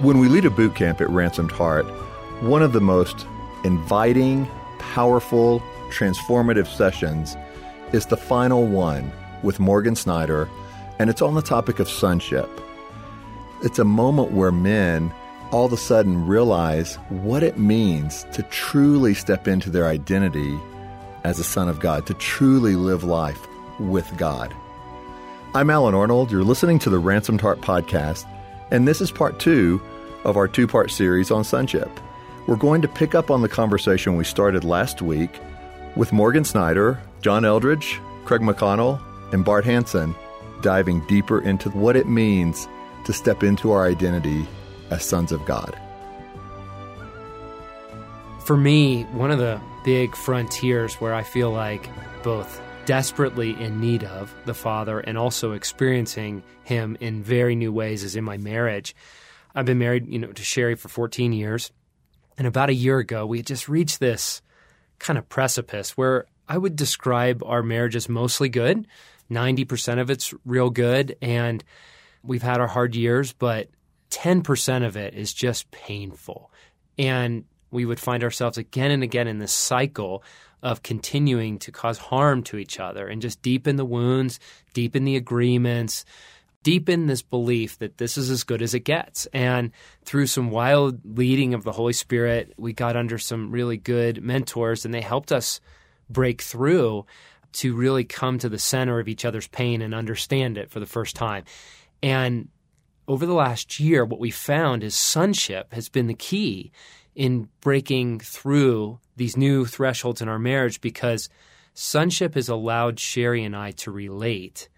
When we lead a boot camp at Ransomed Heart, one of the most inviting, powerful, transformative sessions is the final one with Morgan Snyder, and it's on the topic of sonship. It's a moment where men all of a sudden realize what it means to truly step into their identity as a son of God, to truly live life with God. I'm Allen Arnold. You're listening to the Ransomed Heart podcast, and this is part two of our two part series on sonship. We're going to pick up on the conversation we started last week with Morgan Snyder, John Eldredge, Craig McConnell, and Bart Hansen, diving deeper into what it means to step into our identity as sons of God. For me, one of the big frontiers where I feel like both desperately in need of the Father and also experiencing Him in very new ways is in my marriage. I've been married, you know, to Sherry for 14 years. And about a year ago, we had just reached this kind of precipice where I would describe our marriage as mostly good. 90% of it's real good. And we've had our hard years, but 10% of it is just painful. And we would find ourselves again and again in this cycle of continuing to cause harm to each other and just deepen the wounds, deepen the agreements, deepen this belief that this is as good as it gets. And through some wild leading of the Holy Spirit, we got under some really good mentors and they helped us break through to really come to the center of each other's pain and understand it for the first time. And over the last year, what we found is sonship has been the key in breaking through these new thresholds in our marriage because sonship has allowed Sherry and I to relate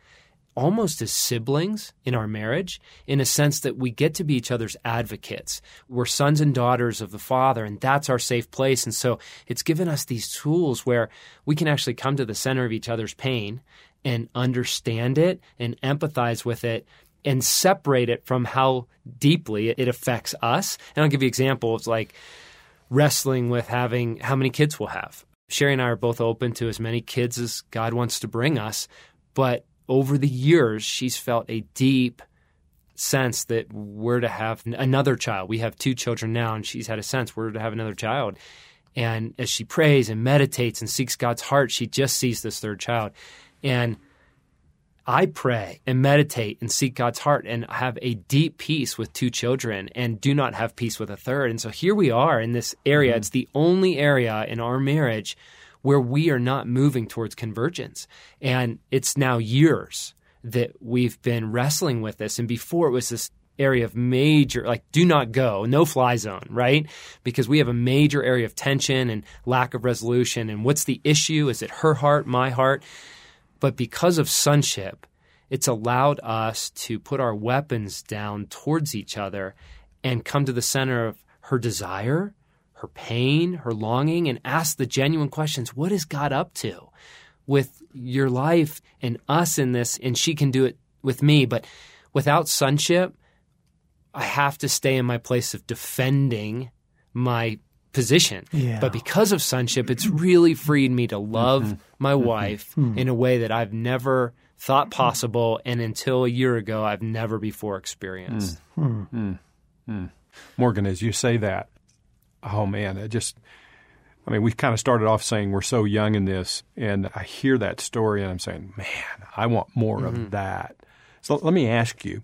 almost as siblings in our marriage in a sense that we get to be each other's advocates. We're sons and daughters of the Father, and that's our safe place. And so it's given us these tools where we can actually come to the center of each other's pain and understand it and empathize with it and separate it from how deeply it affects us. And I'll give you examples like wrestling with having how many kids we'll have. Sherry and I are both open to as many kids as God wants to bring us, but over the years, she's felt a deep sense that we're to have another child. We have two children now, and she's had a sense we're to have another child. And as she prays and meditates and seeks God's heart, she just sees this third child. And I pray and meditate and seek God's heart and have a deep peace with two children and do not have peace with a third. And so here we are in this area. Mm-hmm. It's the only area in our marriage where we are not moving towards convergence. And it's now years that we've been wrestling with this. And before it was this area of major, like, do not go, no fly zone, right? Because we have a major area of tension and lack of resolution. And what's the issue? Is it her heart, my heart? But because of sonship, it's allowed us to put our weapons down towards each other and come to the center of her desire her pain, her longing, and ask the genuine questions what is God up to with your life and us in this? And she can do it with me. But without sonship, I have to stay in my place of defending my position. Yeah. But because of sonship, it's really freed me to love mm-hmm. my mm-hmm. wife mm-hmm. in a way that I've never thought possible. And until a year ago, I've never before experienced. Mm. Mm. Morgan, as you say that, oh man, it just, I mean, we kind of started off saying we're so young in this, and I hear that story and I'm saying, man, I want more mm-hmm. of that. So let me ask you,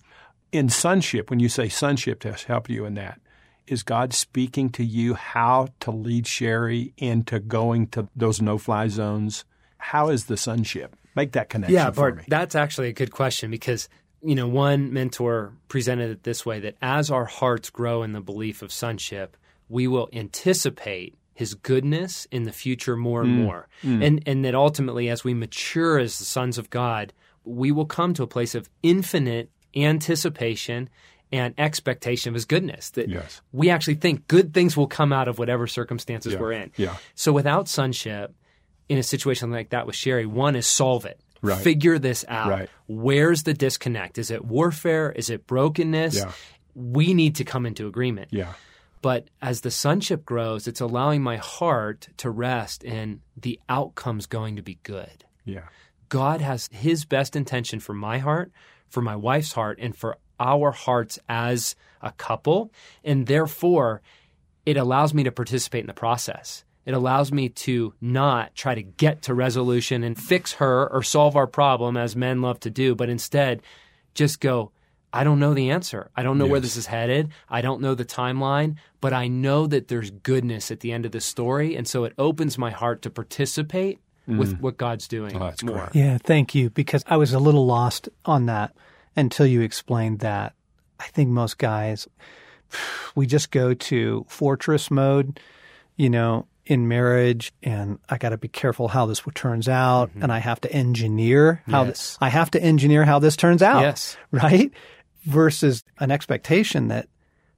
in sonship, when you say sonship to help you in that, is God speaking to you how to lead Sherry into going to those no fly zones? How is the sonship? Make that connection. Yeah, Bart, that's actually a good question because you know, one mentor presented it this way that as our hearts grow in the belief of sonship, we will anticipate his goodness in the future more and mm. more. Mm. And and that ultimately as we mature as the sons of God, we will come to a place of infinite anticipation and expectation of his goodness. That yes. we actually think good things will come out of whatever circumstances yeah. we're in. Yeah. So without sonship, in a situation like that with Sherry, one is solve it. Right. Figure this out. Right. Where's the disconnect? Is it warfare? Is it brokenness? Yeah. We need to come into agreement. Yeah. But as the sonship grows, it's allowing my heart to rest in the outcome's going to be good. Yeah. God has his best intention for my heart, for my wife's heart, and for our hearts as a couple. And therefore, it allows me to participate in the process. It allows me to not try to get to resolution and fix her or solve our problem as men love to do, but instead just go, I don't know the answer. I don't know where this is headed. I don't know the timeline, but I know that there's goodness at the end of the story. And so it opens my heart to participate mm. with what God's doing Oh, that's more. great. Yeah, thank you. Because I was a little lost on that until you explained that. I think most guys, we just go to fortress mode, you know, in marriage, and I got to be careful how this turns out, mm-hmm. and I have to engineer how Yes. this, I have to engineer how this turns out. Yes. Right. Versus an expectation that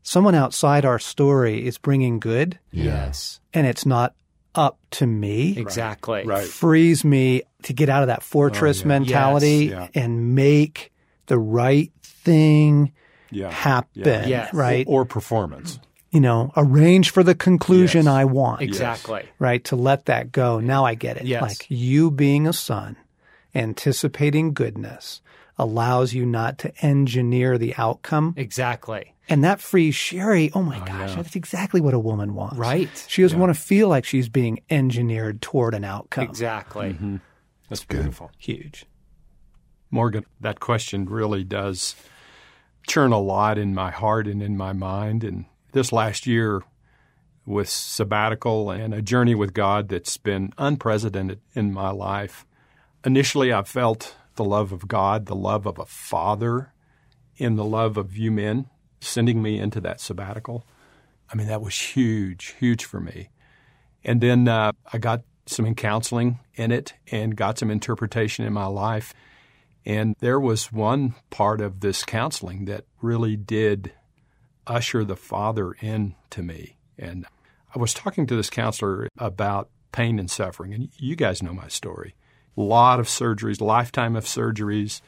someone outside our story is bringing good, Yes. and it's not up to me Exactly. Right. frees me to get out of that fortress oh, yeah. mentality Yes. and make the right thing Yeah. happen. Yeah. Yes. Right. Or performance. you know, arrange for the conclusion Yes. I want. Exactly. Right. To let that go. Now I get it. Yes. Like you being a son, anticipating goodness allows you not to engineer the outcome. Exactly. And that frees Sherry. Oh my gosh, that's exactly what a woman wants. Right. She doesn't want to feel like she's being engineered toward an outcome. Exactly. Mm-hmm. That's beautiful. Huge. Morgan, that question really does churn a lot in my heart and in my mind. And this last year, with sabbatical and a journey with God that's been unprecedented in my life, initially I felt the love of God, the love of a father, in the love of you men sending me into that sabbatical. I mean, that was huge, huge for me. And then uh, I got some counseling in it and got some interpretation in my life. And there was one part of this counseling that really did usher the Father in to me. And I was talking to this counselor about pain and suffering, and you guys know my story. A lot of surgeries, lifetime of surgeries,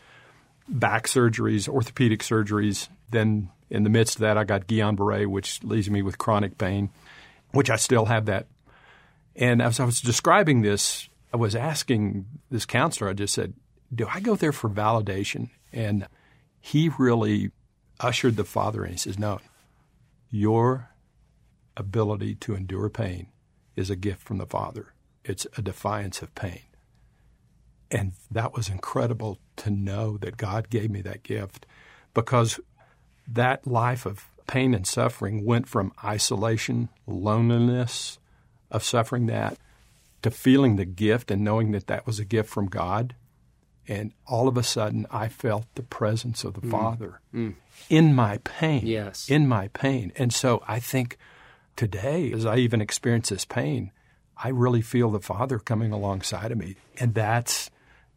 back surgeries, orthopedic surgeries. Then in the midst of that, I got Guillain-Barré, which leaves me with chronic pain, which I still have that. And as I was describing this, I was asking this counselor, I just said, do I go there for validation? And he really ushered the father in. He says, no, your ability to endure pain is a gift from the Father. It's a defiance of pain. And that was incredible to know that God gave me that gift because that life of pain and suffering went from isolation, loneliness of suffering that, to feeling the gift and knowing that that was a gift from God. And all of a sudden, I felt the presence of the mm. Father mm. in my pain. Yes. In my pain. And so I think today, as I even experience this pain, I really feel the Father coming alongside of me. And that's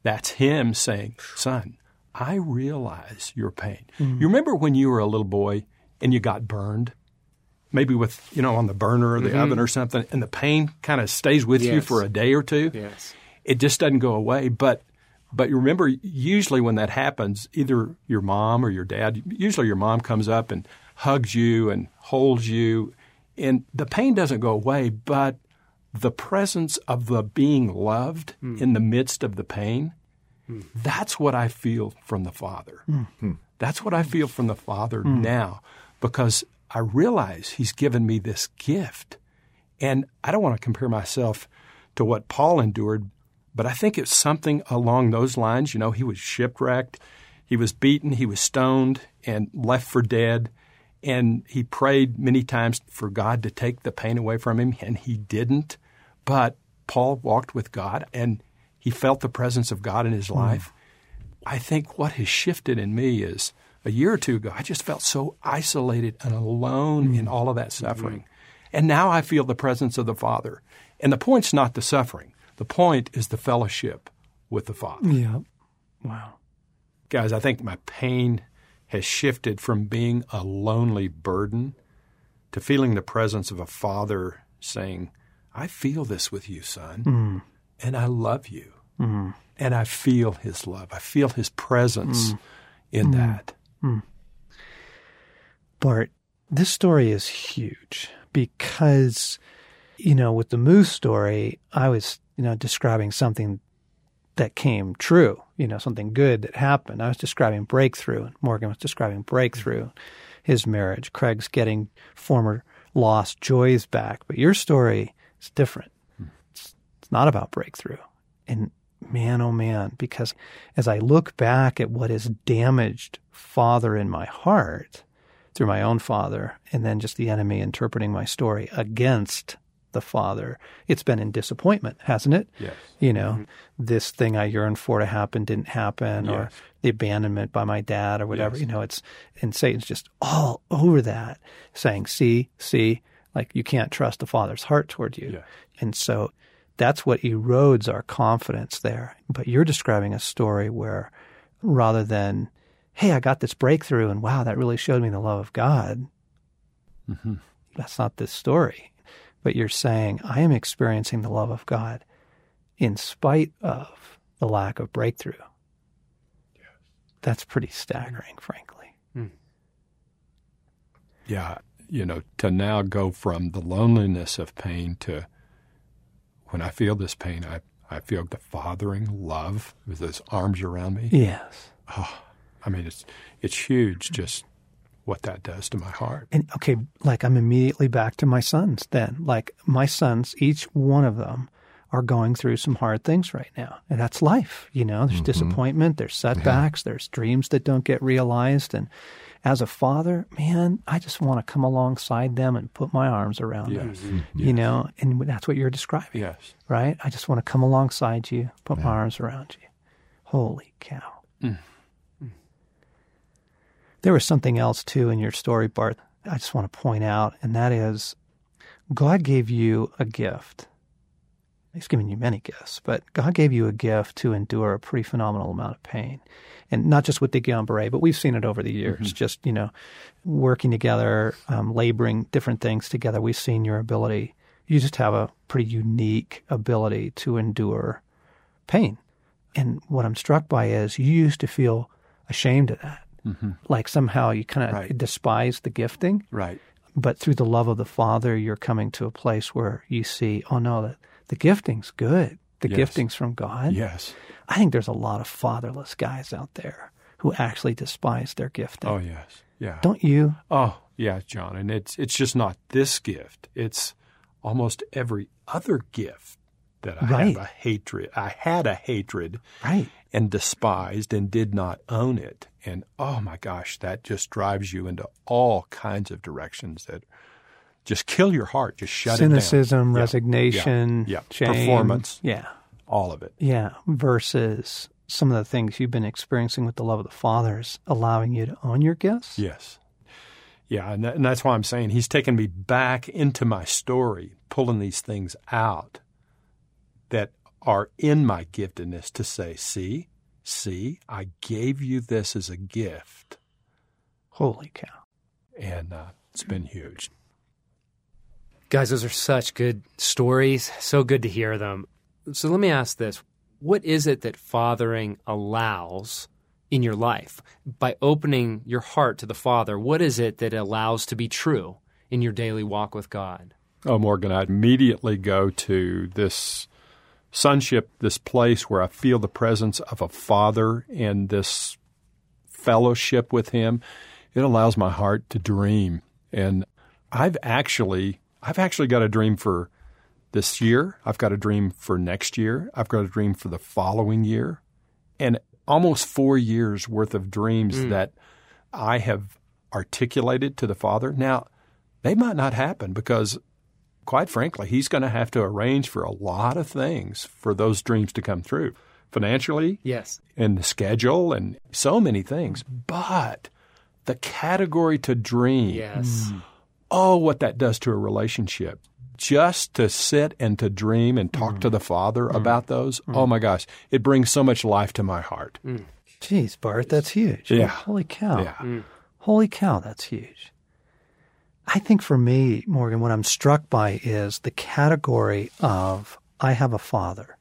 that's him saying, Son, I realize your pain. Mm. You remember when you were a little boy and you got burned? Maybe with, you know, on the burner or the mm-hmm. oven or something, and the pain kind of stays with you for a day or two Yes. it just doesn't go away. But but you remember, usually when that happens, either your mom or your dad, usually your mom comes up and hugs you and holds you, and the pain doesn't go away, but the presence of the being loved hmm. in the midst of the pain, hmm. that's what I feel from the Father. Hmm. That's what I feel from the Father now because I realize He's given me this gift. And I don't want to compare myself to what Paul endured, but I think it's something along those lines. You know, he was shipwrecked, he was beaten, he was stoned, and left for dead. And he prayed many times for God to take the pain away from him, and he didn't. But Paul walked with God, and he felt the presence of God in his hmm. life. I think what has shifted in me is a year or two ago, I just felt so isolated and alone in hmm. all of that suffering. Hmm. And now I feel the presence of the Father. And the point's not the suffering, the point is the fellowship with the Father. Yeah. Wow. Guys, I think my pain has shifted from being a lonely burden to feeling the presence of a Father saying, I feel this with you, son, mm. and I love you. Mm. And I feel his love. I feel his presence mm. in that. Bart, this story is huge because, you know, with the moose story, I was, you know, describing something that came true, you know, something good that happened. I was describing breakthrough, and Morgan was describing breakthrough, his marriage. Craig's getting former lost joys back. But your story is different. Hmm. It's, it's not about breakthrough. And man, oh man, because as I look back at what has damaged father in my heart through my own father, and then just the enemy interpreting my story against the father, it's been in disappointment, hasn't it? Yes. You know, mm-hmm. this thing I yearned for to happen didn't happen, yes. or the abandonment by my dad, or whatever. Yes. You know, it's and Satan's just all over that, saying, "See, see, like you can't trust the father's heart toward you," yes. and so that's what erodes our confidence there. But you're describing a story where rather than, hey, I got this breakthrough and wow, that really showed me the love of God, mm-hmm. that's not this story. But you're saying, I am experiencing the love of God in spite of the lack of breakthrough. Yes. That's pretty staggering, frankly. Mm. Yeah. You know, to now go from the loneliness of pain to when I feel this pain, I, I feel the fathering love with those arms around me. Yes. Oh, I mean, it's it's huge just what that does to my heart. And okay, like I'm immediately back to my sons then. Like my sons, each one of them are going through some hard things right now. And that's life, you know. There's mm-hmm. disappointment, there's setbacks, yeah. there's dreams that don't get realized and as a father, man, I just want to come alongside them and put my arms around yes. them. Mm-hmm. You yes. know, and that's what you're describing. Yes. Right? I just want to come alongside you, put yeah. my arms around you. Holy cow. Mm. There was something else too in your story, Bart, I just want to point out, and that is God gave you a gift. He's given you many gifts, but God gave you a gift to endure a pretty phenomenal amount of pain and not just with the Guillain-Barré, but we've seen it over the years. Mm-hmm. Just you know, working together, um, laboring different things together. We've seen your ability. You just have a pretty unique ability to endure pain. And what I'm struck by is you used to feel ashamed of that, mm-hmm. like somehow you kind of right. despise the gifting. Right. But through the love of the Father, you're coming to a place where you see, oh no, the, the gifting's good. The yes. gifting's from God. Yes. I think there's a lot of fatherless guys out there who actually despise their gifting. Oh yes, yeah. Don't you? Oh yeah, John. And it's it's just not this gift. It's almost every other gift that I right. have a hatred. I had a hatred, right, and despised and did not own it. And oh my gosh, that just drives you into all kinds of directions that just kill your heart. Just shut Cynicism, it down. resignation, yeah, yeah. Shame. performance, yeah, all of it. Yeah, versus some of the things you've been experiencing with the love of the Father is allowing you to own your gifts. Yes. Yeah, and, that, and that's why I'm saying he's taken me back into my story, pulling these things out that are in my giftedness to say, see, see, I gave you this as a gift. Holy cow. And uh, it's been huge. Guys, those are such good stories. So good to hear them. So let me ask this What is it that fathering allows in your life? By opening your heart to the Father, what is it that allows to be true in your daily walk with God? Oh, Morgan, I immediately go to this sonship, this place where I feel the presence of a father and this fellowship with him. It allows my heart to dream. And I've actually I've actually got a dream for this year. I've got a dream for next year. I've got a dream for the following year. And almost four years worth of dreams mm. that I have articulated to the Father. Now, they might not happen because, quite frankly, He's going to have to arrange for a lot of things for those dreams to come through financially, yes, and the schedule, and so many things. But the category to dream, yes. Mm, oh, what that does to a relationship just to sit and to dream and talk mm. to the Father mm. about those, mm. oh my gosh, it brings so much life to my heart. Jeez, Bart, that's huge. Yeah. Holy cow. Yeah. Holy cow, that's huge. I think for me, Morgan, what I'm struck by is the category of I have a father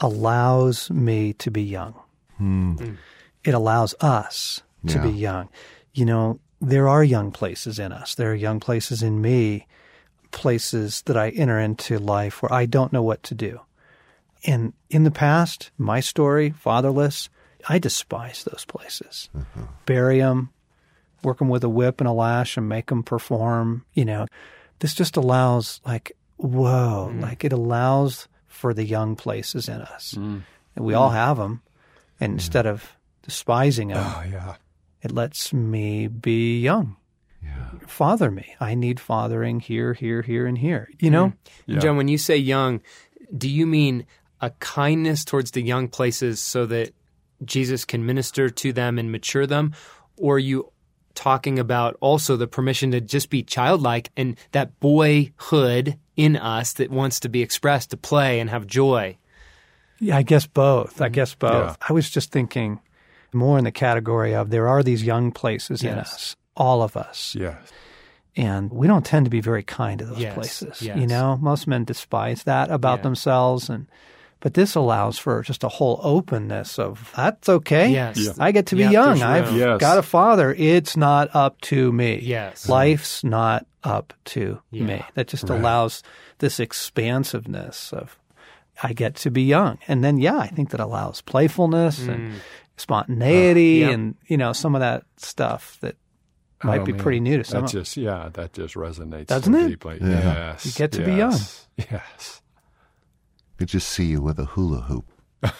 allows me to be young. Mm. It allows us to Yeah. be young. You know, there are young places in us. There are young places in me places that I enter into life where I don't know what to do. And in the past, my story, fatherless, I despise those places. Bury them, work them with a whip and a lash and make them perform. You know, this just allows, like, whoa, mm. like it allows for the young places in us. Mm. And we all mm. have them. And instead of despising them, Oh, yeah. it lets me be young. Father me. I need fathering here, here, here, and here. You know? Yeah. John, when you say young, do you mean a kindness towards the young places so that Jesus can minister to them and mature them? Or are you talking about also the permission to just be childlike and that boyhood in us that wants to be expressed, to play and have joy? Yeah, I guess both. I mm-hmm. guess both. Yeah. I was just thinking more in the category of there are these young places in us, all of us. Yes. And we don't tend to be very kind to those Yes, places. yes. You know, most men despise that about Yeah. themselves and but this allows for just a whole openness of that's okay. Yes. Yeah. I get to be Yep, young. I've. Yes. got a father. It's not up to me. Yes. Life's not up to Yeah. me. That just allows this expansiveness of I get to be young. And then yeah, I think that allows playfulness and spontaneity Uh, yep. and you know, some of that stuff that might Oh, be man. pretty new to some That just yeah, that just resonates Doesn't so it? deeply. Yeah. Yes. You get to be young. yes, Yes. Could just see you with a hula hoop.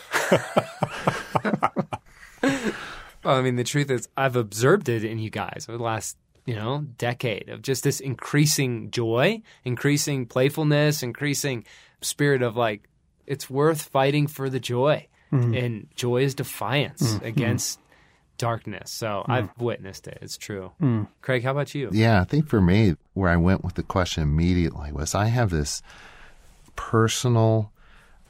Well, I mean, the truth is, I've observed it in you guys over the last, you know, decade of just this increasing joy, increasing playfulness, increasing spirit of like, it's worth fighting for the joy. Mm-hmm. And joy is defiance mm-hmm. against darkness. So mm. I've witnessed it. It's true. Mm. Craig, how about you? Yeah, I think for me, where I went with the question immediately was I have this personal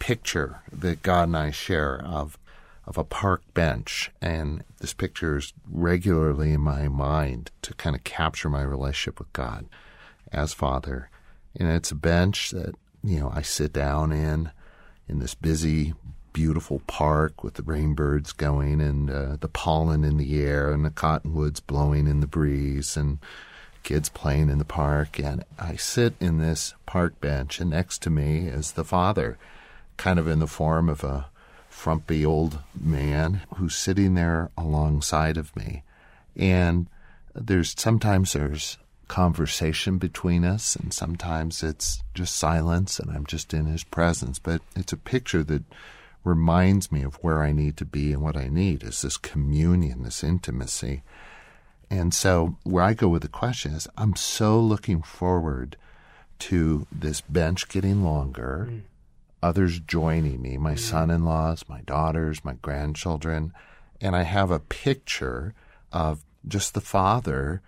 picture that God and I share of of a park bench, and this picture is regularly in my mind to kind of capture my relationship with God as Father. And it's a bench that you know I sit down in in this busy, beautiful park with the rainbirds going and uh, the pollen in the air and the cottonwoods blowing in the breeze and kids playing in the park. And I sit in this park bench, and next to me is the father, kind of in the form of a frumpy old man who's sitting there alongside of me. And there's sometimes there's conversation between us, and sometimes it's just silence, and I'm just in his presence. But it's a picture that reminds me of where I need to be and what I need is this communion, this intimacy. And so, where I go with the question is, I'm so looking forward to this bench getting longer, mm. Others joining me, my son in laws, my daughters, my grandchildren. And I have a picture of just the father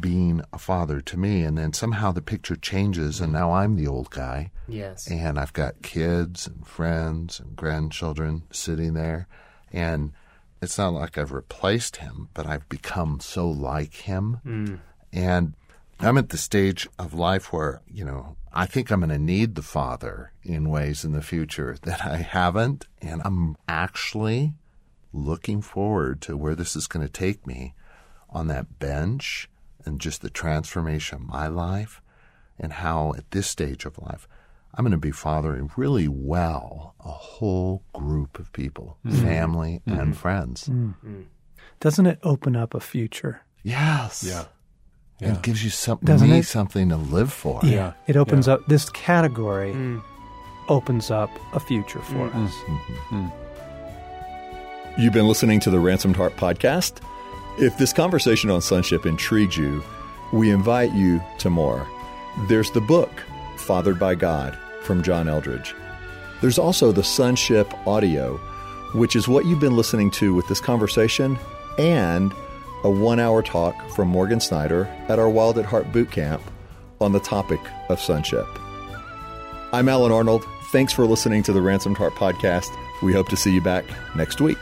being a father to me. And then somehow the picture changes, and now I'm the old guy. Yes. And I've got kids and friends and grandchildren sitting there. And it's not like I've replaced him, but I've become so like him. Mm. And I'm at the stage of life where, you know, I think I'm going to need the Father in ways in the future that I haven't. And I'm actually looking forward to where this is going to take me on that bench and just the transformation of my life and how at this stage of life I'm going to be fathering really well a whole group of people, mm. family and mm-hmm. friends. Mm. Doesn't it open up a future? Yes. Yeah. It gives you some, Doesn't me it? something to live for. Yeah. It opens Yeah. up this category hmm. opens up a future for hmm. us. Mm-hmm. Hmm. You've been listening to the Ransomed Heart podcast. If this conversation on sonship intrigued you, we invite you to more. There's the book, Fathered by God, from John Eldredge. There's also the sonship audio, which is what you've been listening to with this conversation, and a one hour talk from Morgan Snyder at our Wild at Heart boot camp on the topic of sonship. I'm Allen Arnold. Thanks for listening to the Ransomed Heart podcast. We hope to see you back next week.